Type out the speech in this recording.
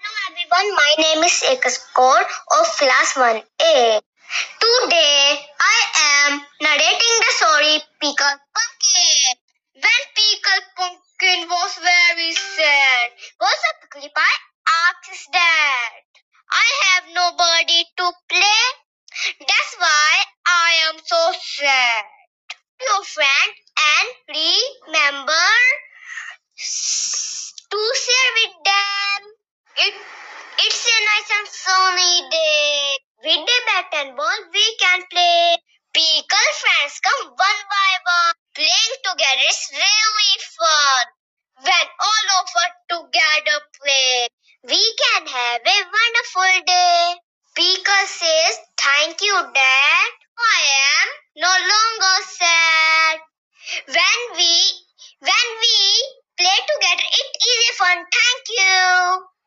Hello everyone, my name is Ekaskor of class 1A. Today I am narrating the story Pickle Pumpkin. When Pickle Pumpkin was very sad, was a pie asked his dad, I have nobody to play. That's why I am so sad. Your friend and remember to share with them. It, it's a nice and day. With a bat and ball, we can play. Pickle friends come one by one. Playing together is really fun. When all of us together play, we can have a wonderful day. Pickle says, Thank you, Dad. I am no longer sad. When we when we play together, it is a fun. Thank you.